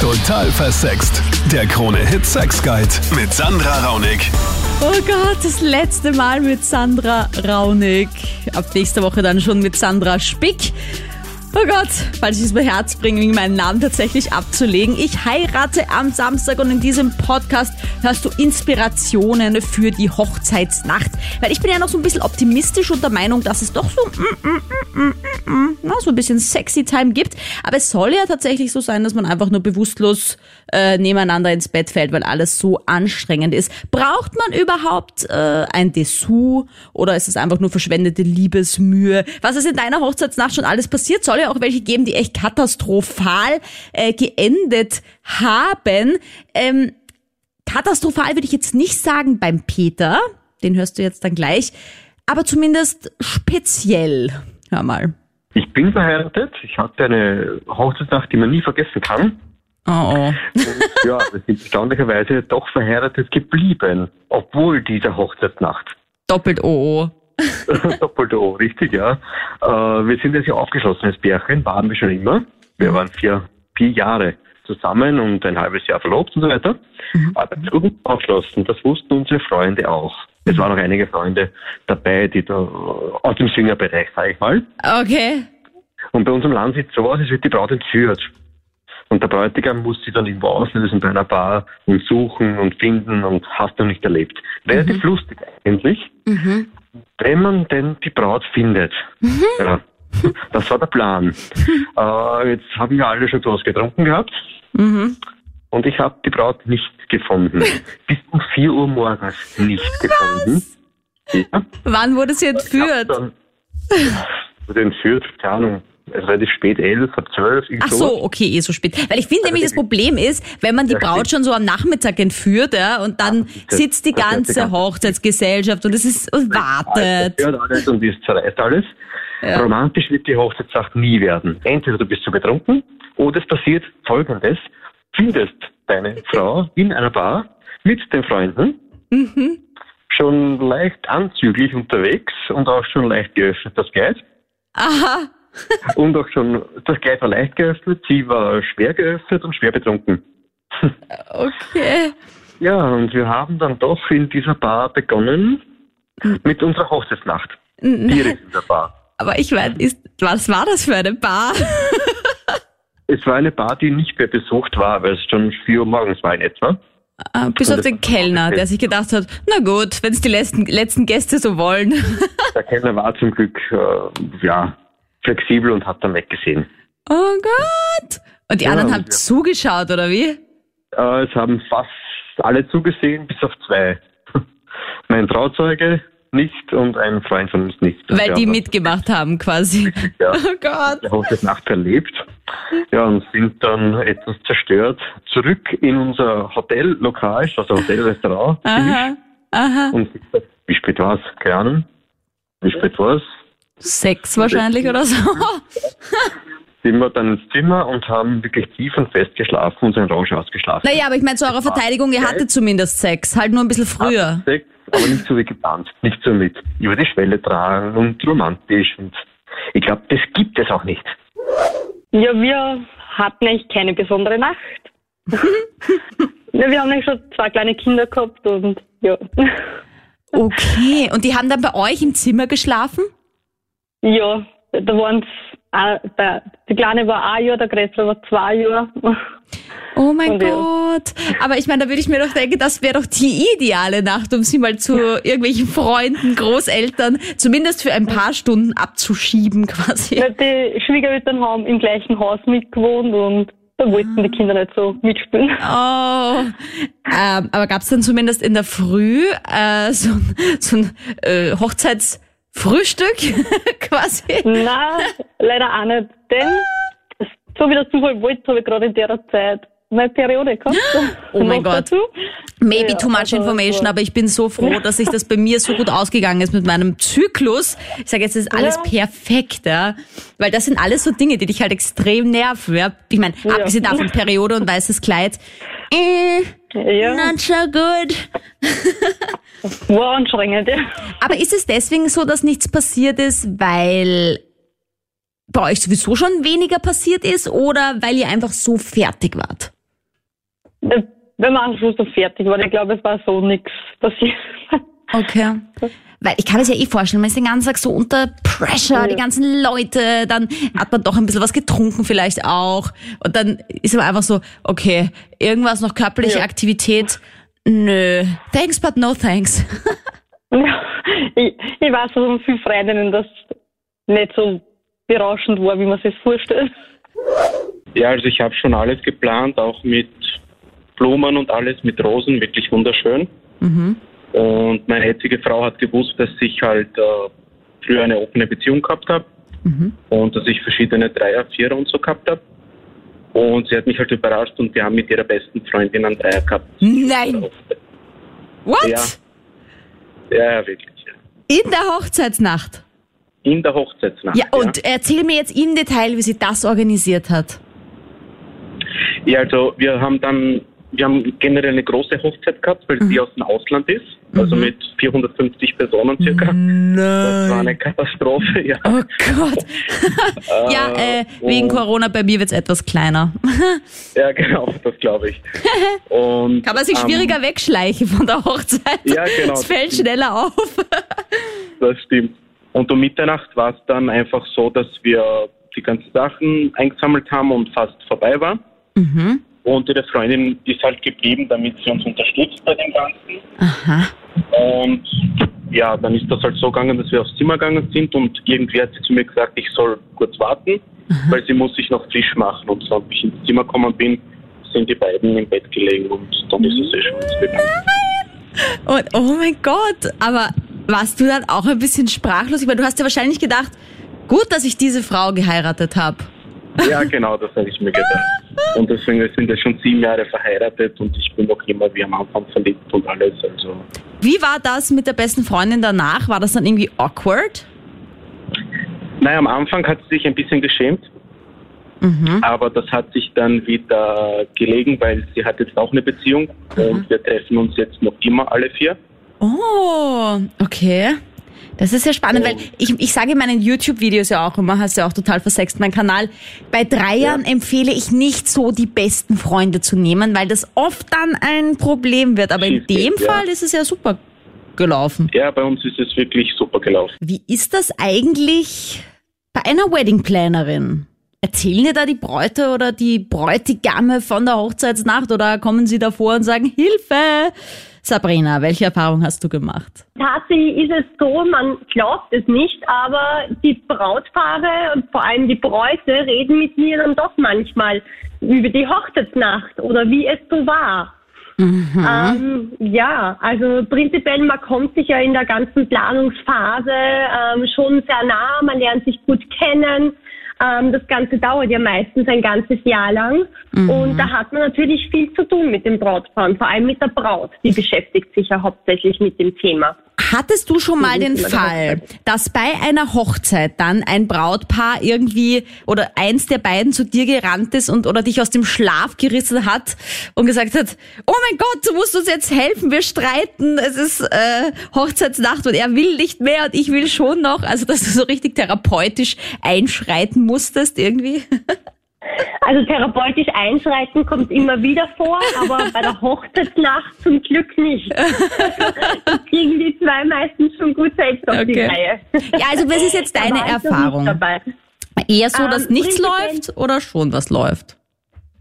Total versext. Der Krone-Hit Sex Guide mit Sandra Raunig. Oh Gott, das letzte Mal mit Sandra Raunig. Ab nächster Woche dann schon mit Sandra Spick. Oh Gott, falls ich es mir Herz bringe, meinen Namen tatsächlich abzulegen. Ich heirate am Samstag und in diesem Podcast hörst du Inspirationen für die Hochzeitsnacht. Weil ich bin ja noch so ein bisschen optimistisch und der Meinung, dass es doch so, mm, mm, mm, mm, mm, na, so ein bisschen sexy Time gibt. Aber es soll ja tatsächlich so sein, dass man einfach nur bewusstlos äh, nebeneinander ins Bett fällt, weil alles so anstrengend ist. Braucht man überhaupt äh, ein Dessous oder ist es einfach nur verschwendete Liebesmühe? Was ist in deiner Hochzeitsnacht schon alles passiert? Soll ja auch welche geben, die echt katastrophal äh, geendet haben. Ähm, katastrophal würde ich jetzt nicht sagen beim Peter, den hörst du jetzt dann gleich, aber zumindest speziell. Hör mal. Ich bin verheiratet. Ich hatte eine Hochzeitsnacht, die man nie vergessen kann. Oh, oh. Und ja, wir sind erstaunlicherweise doch verheiratet geblieben, obwohl dieser Hochzeitsnacht. Doppelt OO. Doppelt O, richtig, ja. Äh, wir sind jetzt ja aufgeschlossenes Pärchen, waren wir schon immer. Wir waren vier, vier Jahre zusammen und ein halbes Jahr verlobt und so weiter. Aber zu aufgeschlossen, das wussten unsere Freunde auch. Es waren noch einige Freunde dabei, die da aus dem Singerbereich, sage ich mal. Okay. Und bei unserem Land sieht es so aus, als wird die Braut entführt. Und der Bräutigam muss sie dann irgendwo auslösen bei einer Bar und suchen und finden und hast du nicht erlebt. Relativ lustig eigentlich, wenn man denn die Braut findet. Ja. Das war der Plan. äh, jetzt haben wir alle schon was getrunken gehabt. Und ich habe die Braut nicht gefunden. Bis um 4 Uhr morgens nicht gefunden. Ja. Wann wurde sie entführt? wurde entführt, keine Ahnung, relativ spät, elf, halb zwölf, Ach so, okay, eh so spät. Weil ich finde nämlich, das Problem ist, wenn man die Ja, Braut schon so am Nachmittag entführt, ja, und dann das- sitzt die ist ganze ganze- Hochzeitsgesellschaft und es ist und wartet. Hört alles und es zerreißt alles. Ja. Romantisch wird die Hochzeitsnacht nie werden. Entweder du bist zu betrunken oder es passiert folgendes. Findest deine Frau in einer Bar mit den Freunden, Mhm. schon leicht anzüglich unterwegs und auch schon leicht geöffnet, das Kleid. Aha. Und auch schon, das Kleid war leicht geöffnet, sie war schwer geöffnet und schwer betrunken. Okay. Ja, und wir haben dann doch in dieser Bar begonnen mit unserer Hochzeitsnacht. Direkt in der Bar. Aber ich weiß, ist, was war das für eine Bar? Es war eine Bar, die nicht mehr besucht war, weil es schon 4 Uhr morgens war in etwa. Ah, Bis auf den Kellner, der sich gedacht hat, na gut, wenn es die letzten, letzten Gäste so wollen. Der Kellner war zum Glück äh, ja, flexibel und hat dann weggesehen. Oh Gott. Und die Ja, anderen haben wir- zugeschaut, oder wie? Äh, es haben fast alle zugesehen, bis auf zwei. mein Trauzeuge nicht und ein Freund von uns nicht. Weil die haben mitgemacht haben quasi. Ja. Oh Gott. die Hochzeitsnacht erlebt. Ja, und sind dann etwas zerstört zurück in unser Hotellokal, also Hotelrestaurant. Aha. Aha. Und wie spät war's? Keine Ahnung. Wie spät war's? Sechs wahrscheinlich oder so. Sind wir dann ins Zimmer und haben wirklich tief und fest geschlafen, unseren Rausch ausgeschlafen. Naja, aber ich meine, zu eurer Verteidigung, ihr hattet zumindest Sex, halt nur ein bisschen früher. Sex, aber nicht so wie geplant. Nicht so mit über die Schwelle tragen und romantisch. Und ich glaube, das gibt es auch nicht. Ja, wir hatten eigentlich keine besondere Nacht. ja, wir haben eigentlich schon zwei kleine Kinder gehabt und ja. Okay, und die haben dann bei euch im Zimmer geschlafen? Ja, da waren es, der, die Kleine war ein Jahr, der Größere war zwei Jahre. Oh mein Und ja. Gott. Aber ich meine, da würde ich mir doch denken, das wäre doch die ideale Nacht, um sie mal zu irgendwelchen Freunden, Großeltern, zumindest für ein paar Stunden abzuschieben quasi. Ja, Die Schwiegereltern haben im gleichen Haus mitgewohnt und da wollten die Kinder nicht so mitspielen. Oh, ähm, aber gab's dann zumindest in der Früh äh, so, ein- so ein äh, Hochzeitsfrühstück quasi? Nein, leider auch nicht. Denn, so wie der Zufall wollte, habe ich gerade in der Zeit meine Periode gehabt. Oh mein Gott. dazu. Maybe Ja, too much also, information, aber ich bin so froh, dass sich das bei mir so gut ausgegangen ist mit meinem Zyklus. Ich sage jetzt, es ist alles Ja. perfekt, ja. Weil das sind alles so Dinge, die dich halt extrem nerven. Ja? Ich meine, Ja. abgesehen davon Periode und weißes Kleid. Äh, Ja, not so good. war anstrengend, ja. Aber ist es deswegen so, dass nichts passiert ist, weil bei euch sowieso schon weniger passiert ist oder weil ihr einfach so fertig wart? Äh, Wenn man schon so fertig war, ich glaube, es war so nichts passiert. Okay. Weil ich kann es ja eh vorstellen, man ist den ganzen Tag so unter Pressure, die ganzen Leute, dann hat man doch ein bisschen was getrunken vielleicht auch. Und dann ist man einfach so, okay, irgendwas noch körperliche Ja. Aktivität. Nö. Thanks, but no thanks. Ja, ich, ich weiß von vielen Freundinnen, dass es nicht so berauschend war, wie man sich vorstellt. Ja, also ich habe schon alles geplant, auch mit Blumen und alles, mit Rosen, wirklich wunderschön. Und meine jetzige Frau hat gewusst, dass ich halt äh, früher eine offene Beziehung gehabt habe und dass ich verschiedene Dreier, Vierer und so gehabt habe. Und sie hat mich halt überrascht und wir haben mit ihrer besten Freundin einen Dreier gehabt. Nein. What? Ja. Ja, ja, wirklich. Ja. In der Hochzeitsnacht. In der Hochzeitsnacht. Ja, und erzähl mir jetzt im Detail, wie sie das organisiert hat. Ja, also wir haben dann, wir haben generell eine große Hochzeit gehabt, weil sie aus dem Ausland ist, also mit 450 Personen circa. Das war eine Katastrophe, ja. Oh Gott. ja, äh, wegen Corona bei mir wird's etwas kleiner. Ja, genau, das glaube ich. Und, Kann man sich ähm, schwieriger wegschleichen von der Hochzeit. Ja, genau, Es fällt schneller auf. Das stimmt. Und um Mitternacht war es dann einfach so, dass wir die ganzen Sachen eingesammelt haben und fast vorbei war. Mhm. Und ihre Freundin ist halt geblieben, damit sie uns unterstützt bei dem Ganzen. Aha. Und ja, dann ist das halt so gegangen, dass wir aufs Zimmer gegangen sind und irgendwie hat sie zu mir gesagt, ich soll kurz warten, weil sie muss sich noch frisch machen. Und so, als ich ins Zimmer gekommen bin, sind die beiden im Bett gelegen und dann ist es eh schon gegangen. Und oh mein Gott, aber warst du dann auch ein bisschen sprachlos? Ich meine, du hast ja wahrscheinlich gedacht, gut, dass ich diese Frau geheiratet habe. Ja, genau, das habe ich mir gedacht. Und deswegen wir sind wir schon sieben Jahre verheiratet und ich bin noch immer wie am Anfang verliebt und alles. Also Wie war das mit der besten Freundin danach? War das dann irgendwie awkward? Naja, am Anfang hat sie sich ein bisschen geschämt, aber das hat sich dann wieder gelegen, weil sie hat jetzt auch eine Beziehung und wir treffen uns jetzt noch immer alle vier. Oh, okay. Das ist ja spannend, weil ich, ich sage in meinen YouTube-Videos ja auch immer, hast ja auch total versext, mein Kanal, bei Dreiern empfehle ich nicht so die besten Freunde zu nehmen, weil das oft dann ein Problem wird. Aber in dem ja. Fall ist es ja super gelaufen. Ja, bei uns ist es wirklich super gelaufen. Wie ist das eigentlich bei einer Wedding-Plannerin? Erzählen dir da die Bräute oder die Bräutigame von der Hochzeitsnacht oder kommen sie davor und sagen, Hilfe? Sabrina, welche Erfahrung hast du gemacht? Tatsächlich ist es so, man glaubt es nicht, aber die Brautpaare und vor allem die Bräute reden mit mir dann doch manchmal über die Hochzeitsnacht oder wie es so war. Ähm, ja, also prinzipiell, man kommt sich ja in der ganzen Planungsphase ähm, schon sehr nah, man lernt sich gut kennen. Ähm, das Ganze dauert ja meistens ein ganzes Jahr lang. Und da hat man natürlich viel zu tun mit dem Brautpaar vor allem mit der Braut. Die beschäftigt sich ja hauptsächlich mit dem Thema. Hattest du schon mal Ja, den der Fall, dass bei einer Hochzeit dann ein Brautpaar irgendwie oder eins der beiden zu dir gerannt ist und oder dich aus dem Schlaf gerissen hat und gesagt hat, oh mein Gott, du musst uns jetzt helfen, wir streiten, es ist äh, Hochzeitsnacht und er will nicht mehr und ich will schon noch, also dass du so richtig therapeutisch einschreiten musstest irgendwie? Also therapeutisch einschreiten kommt immer wieder vor, aber bei der Hochzeitsnacht zum Glück nicht. Das kriegen die zwei meistens schon gut selbst auf die Okay. Reihe. Ja, also was ist jetzt deine Erfahrung? Dabei. Eher so, dass Ähm, nichts läuft oder schon was läuft?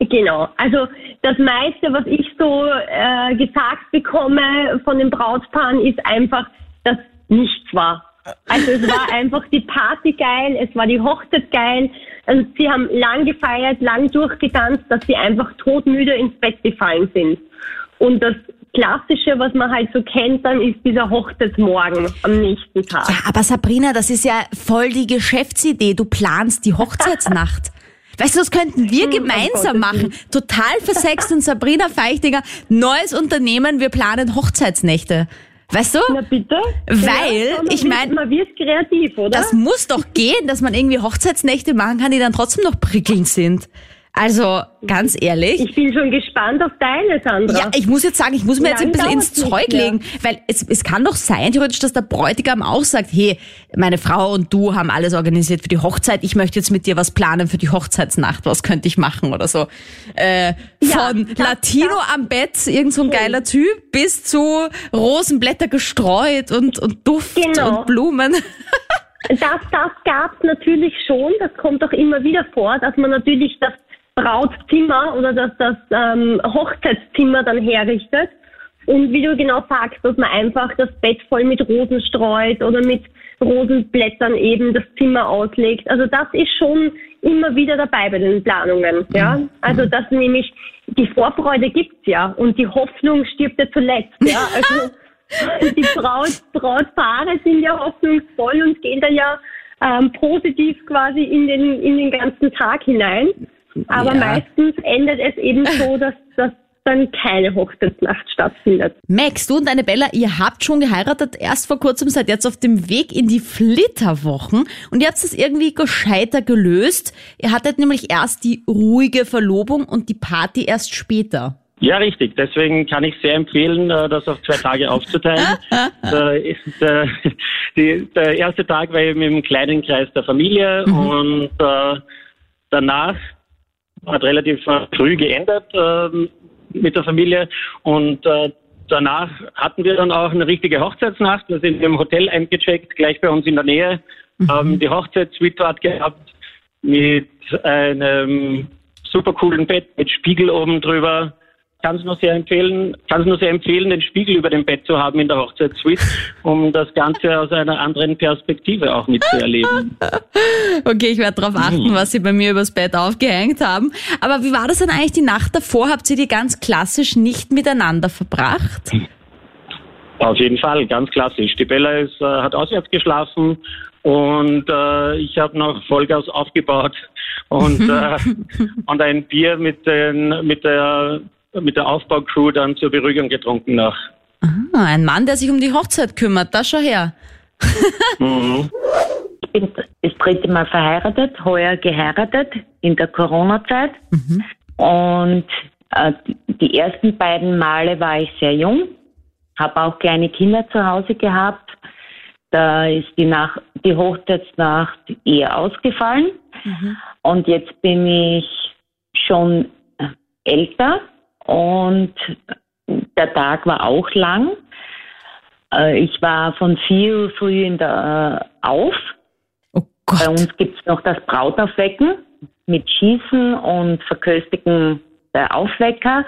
Genau. Also das meiste, was ich so äh, gesagt bekomme von den Brautpaaren, ist einfach, dass nichts war. Also es war einfach die Party geil, es war die Hochzeit geil. Also sie haben lang gefeiert, lang durchgetanzt, dass sie einfach todmüde ins Bett gefallen sind. Und das Klassische, was man halt so kennt, dann ist dieser Hochzeitsmorgen am nächsten Tag. Ja, aber Sabrina, das ist ja voll die Geschäftsidee. Du planst die Hochzeitsnacht. Weißt du, das könnten wir gemeinsam Gottes machen. Total versext und Sabrina Feichtinger, neues Unternehmen, wir planen Hochzeitsnächte. Weißt du? Na bitte? Weil, Ja, ich wird- mein- Man wird kreativ, oder? Das muss doch gehen, dass man irgendwie Hochzeitsnächte machen kann, die dann trotzdem noch prickelnd sind. Also, ganz ehrlich. Ich bin schon gespannt auf deine, Sandra. Ja, ich muss jetzt sagen, ich muss mir Wie jetzt ein bisschen ins Zeug legen, weil es, es kann doch sein, theoretisch, dass der Bräutigam auch sagt, hey, meine Frau und du haben alles organisiert für die Hochzeit, ich möchte jetzt mit dir was planen für die Hochzeitsnacht, was könnte ich machen oder so. Äh, Ja, von das- Latino am Bett, irgend so ein geiler Typ, bis zu Rosenblätter gestreut und, und Duft Genau. und Blumen. Das, das gab es natürlich schon, das kommt auch immer wieder vor, dass man natürlich das Brautzimmer oder das, das ähm, Hochzeitszimmer dann herrichtet. Und wie du genau sagst, dass man einfach das Bett voll mit Rosen streut oder mit Rosenblättern eben das Zimmer auslegt. Also das ist schon immer wieder dabei bei den Planungen. Ja? Also das nämlich, die Vorfreude gibt's ja und die Hoffnung stirbt ja zuletzt. Ja? Also die Braut, Brautpaare sind ja hoffnungsvoll und gehen dann ja ähm, positiv quasi in den, in den ganzen Tag hinein. Aber Ja. meistens endet es eben so, dass, dass dann keine Hochzeitsnacht stattfindet. Max, du und deine Bella, ihr habt schon geheiratet, erst vor kurzem seid jetzt auf dem Weg in die Flitterwochen und ihr habt es irgendwie gescheiter gelöst. Ihr hattet nämlich erst die ruhige Verlobung und die Party erst später. Ja, richtig. Deswegen kann ich sehr empfehlen, äh, das auf zwei Tage aufzuteilen. Der, ist, äh, die, der erste Tag war eben im kleinen Kreis der Familie und äh, danach hat relativ äh, früh geändert ähm, mit der Familie und äh, danach hatten wir dann auch eine richtige Hochzeitsnacht. Wir sind im Hotel eingecheckt, gleich bei uns in der Nähe, haben die Hochzeitssuite gehabt mit einem super coolen Bett mit Spiegel oben drüber. Kann es nur sehr empfehlen, kann es nur sehr empfehlen, den Spiegel über dem Bett zu haben in der Hochzeitssuite, um das Ganze aus einer anderen Perspektive auch mitzuerleben. Okay, ich werde darauf achten, was sie bei mir übers Bett aufgehängt haben. Aber wie war das denn eigentlich die Nacht davor? Habt ihr die ganz klassisch nicht miteinander verbracht? Auf jeden Fall, ganz klassisch. Die Bella ist, äh, hat auswärts geschlafen und äh, ich habe noch Vollgas aufgebaut und, äh, und ein Bier mit, den, mit, der, mit der Aufbaucrew dann zur Beruhigung getrunken noch. Ah, ein Mann, der sich um die Hochzeit kümmert, da schau her. Mhm. Ich bin das dritte Mal verheiratet, heuer geheiratet in der Corona-Zeit. Und äh, die- ersten beiden Male war ich sehr jung, habe auch kleine Kinder zu Hause gehabt. Da ist die, Nach die Hochzeitsnacht eher ausgefallen. Und jetzt bin ich schon älter und der Tag war auch lang. Äh, Ich war von 4 Uhr früh in der, äh, auf. Oh Bei Gott. uns gibt es noch das Brautaufwecken mit Schießen und Verköstigen der Aufwecker.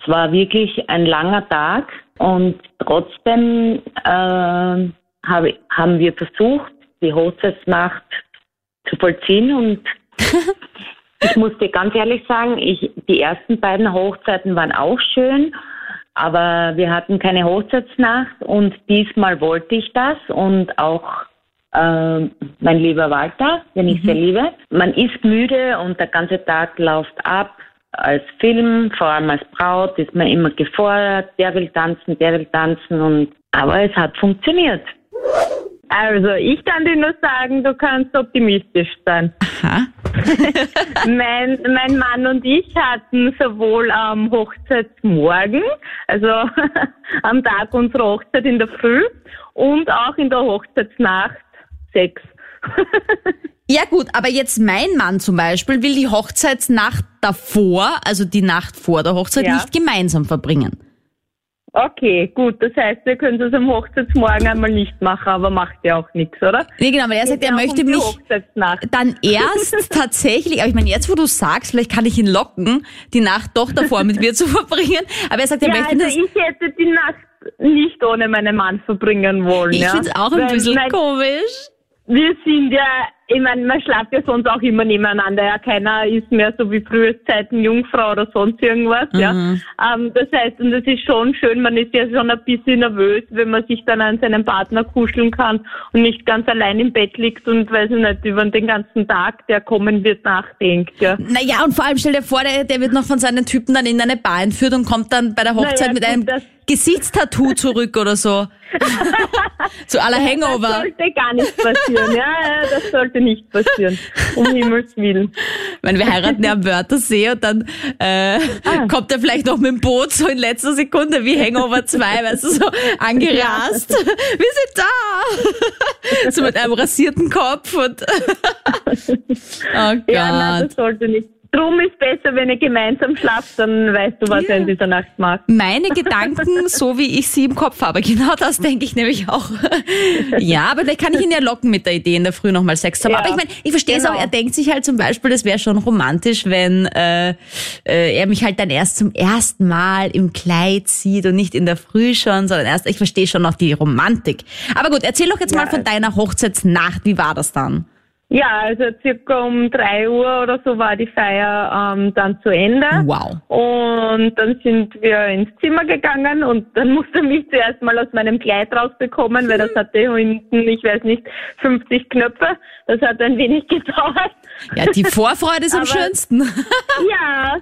Es war wirklich ein langer Tag und trotzdem äh, habe, haben wir versucht, die Hochzeitsnacht zu vollziehen und ich muss dir ganz ehrlich sagen, ich, die ersten beiden Hochzeiten waren auch schön, aber wir hatten keine Hochzeitsnacht und diesmal wollte ich das und auch äh, mein lieber Walter, den ich sehr liebe. Man ist müde und der ganze Tag läuft ab. Als Film, vor allem als Braut, ist man immer gefordert, der will tanzen, der will tanzen und aber es hat funktioniert. Also, ich kann dir nur sagen, du kannst optimistisch sein. Aha. mein, mein Mann und ich hatten sowohl am Hochzeitsmorgen, also am Tag unserer Hochzeit in der Früh und auch in der Hochzeitsnacht Sex. Ja gut, aber jetzt mein Mann zum Beispiel will die Hochzeitsnacht davor, also die Nacht vor der Hochzeit, Ja. nicht gemeinsam verbringen. Okay, gut, das heißt, wir können es am Hochzeitsmorgen einmal nicht machen, aber macht ja auch nichts, oder? Nee, genau, weil er sagt, er ja möchte um mich dann erst tatsächlich, aber ich meine, jetzt wo du sagst, vielleicht kann ich ihn locken, die Nacht doch davor mit mir zu verbringen, aber er sagt, er Ja, möchte also das... ich hätte die Nacht nicht ohne meinen Mann verbringen wollen. Ich ja. find's auch ein Weil, bisschen mein, komisch. Wir sind ja, ich meine, man schlaft ja sonst auch immer nebeneinander. Ja, keiner ist mehr so wie früher Zeiten Jungfrau oder sonst irgendwas. Ja, Mhm. ähm, das heißt, und das ist schon schön. Man ist ja schon ein bisschen nervös, wenn man sich dann an seinen Partner kuscheln kann und nicht ganz allein im Bett liegt und weiß ich nicht über den ganzen Tag, der kommen wird, nachdenkt. Ja. Naja, und vor allem stell dir vor, der, der wird noch von seinen Typen dann in eine Bar entführt und kommt dann bei der Hochzeit Naja, mit einem das- Gesichtstattoo zurück oder so. Zu aller Das Hangover. sollte gar nicht passieren. Ja, ja, das sollte sollte nicht passieren. Um Himmels Willen. Wenn wir heiraten ja am Wörthersee und dann äh, Ah. kommt er vielleicht noch mit dem Boot so in letzter Sekunde wie Hangover 2, weißt du, so angerast. Wir sind da! so mit einem rasierten Kopf und Oh Gott. Ja, nein, das sollte nicht. Drum ist besser, wenn ihr gemeinsam schlaft, dann weißt du, was Ja. er in dieser Nacht macht. Meine Gedanken, so wie ich sie im Kopf habe. Genau das denke ich nämlich auch. Ja, aber vielleicht kann ich ihn ja locken mit der Idee, in der Früh nochmal Sex zu haben. Ja, aber ich meine, ich verstehe es genau. auch, er denkt sich halt zum Beispiel, das wäre schon romantisch, wenn äh, äh, er mich halt dann erst zum ersten Mal im Kleid sieht und nicht in der Früh schon, sondern erst, ich verstehe schon noch die Romantik. Aber gut, erzähl doch jetzt mal von deiner Hochzeitsnacht. Wie war das dann? Ja, also circa um drei Uhr oder so war die Feier ähm, dann zu Ende. Wow. Und dann sind wir ins Zimmer gegangen und dann musste mich zuerst mal aus meinem Kleid rausbekommen, weil das hatte hinten, ich weiß nicht, 50 Knöpfe. Das hat ein wenig gedauert. Ja, die Vorfreude ist am schönsten. Ja.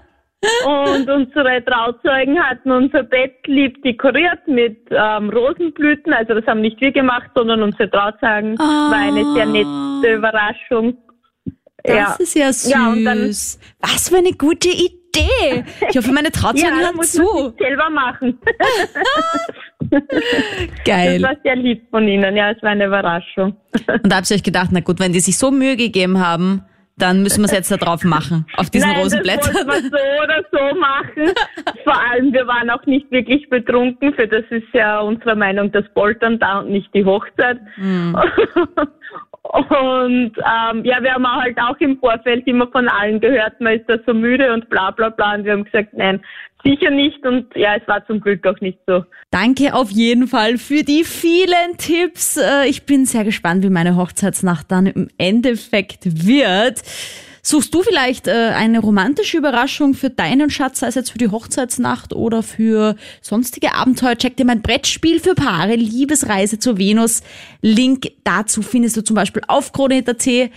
Und unsere Trauzeugen hatten unser Bett lieb dekoriert mit ähm, Rosenblüten. Also das haben nicht wir gemacht, sondern unsere Trauzeugen. War eine sehr nette Überraschung. Das ja. ist ja süß. Ja, dann- Was für eine gute Idee. Ich hoffe, meine Trauzeugen Ja, hören muss man zu. nicht selber machen. Geil. Das war sehr lieb von Ihnen. Ja, es war eine Überraschung. Und da habt ihr euch gedacht, na gut, wenn die sich so Mühe gegeben haben, dann müssen wir es jetzt da drauf machen, auf diesen Nein, Rosenblättern. das wollten wir so oder so machen. Vor allem, wir waren auch nicht wirklich betrunken. Für das ist ja unsere Meinung das Poltern da und nicht die Hochzeit. Hm. Und ähm, ja, wir haben auch halt auch im Vorfeld immer von allen gehört, man ist da so müde und bla bla bla. Und wir haben gesagt, nein, sicher nicht. Und ja, es war zum Glück auch nicht so. Danke auf jeden Fall für die vielen Tipps. Äh, Ich bin sehr gespannt, wie meine Hochzeitsnacht dann im Endeffekt wird. Suchst du vielleicht äh, eine romantische Überraschung für deinen Schatz, sei es jetzt für die Hochzeitsnacht oder für sonstige Abenteuer? Check dir mein Brettspiel für Paare, Liebesreise zur Venus. Link dazu findest du zum Beispiel auf krone.at äh,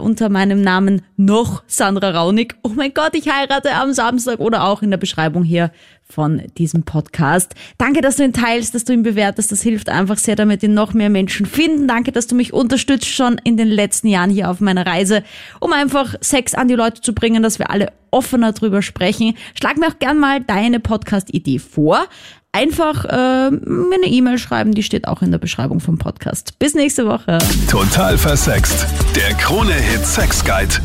unter meinem Namen noch Sandra Raunig. Oh mein Gott, ich heirate am Samstag oder auch in der Beschreibung hier von diesem Podcast. Danke, dass du ihn teilst, dass du ihn bewertest. Das hilft einfach sehr, damit ihn noch mehr Menschen finden. Danke, dass du mich unterstützt schon in den letzten Jahren hier auf meiner Reise, um einfach Sex an die Leute zu bringen, dass wir alle offener drüber sprechen. Schlag mir auch gern mal deine Podcast-Idee vor. Einfach äh, mir eine E-Mail schreiben, die steht auch in der Beschreibung vom Podcast. Bis nächste Woche. Total versext. Der Krone-Hit Sex Guide.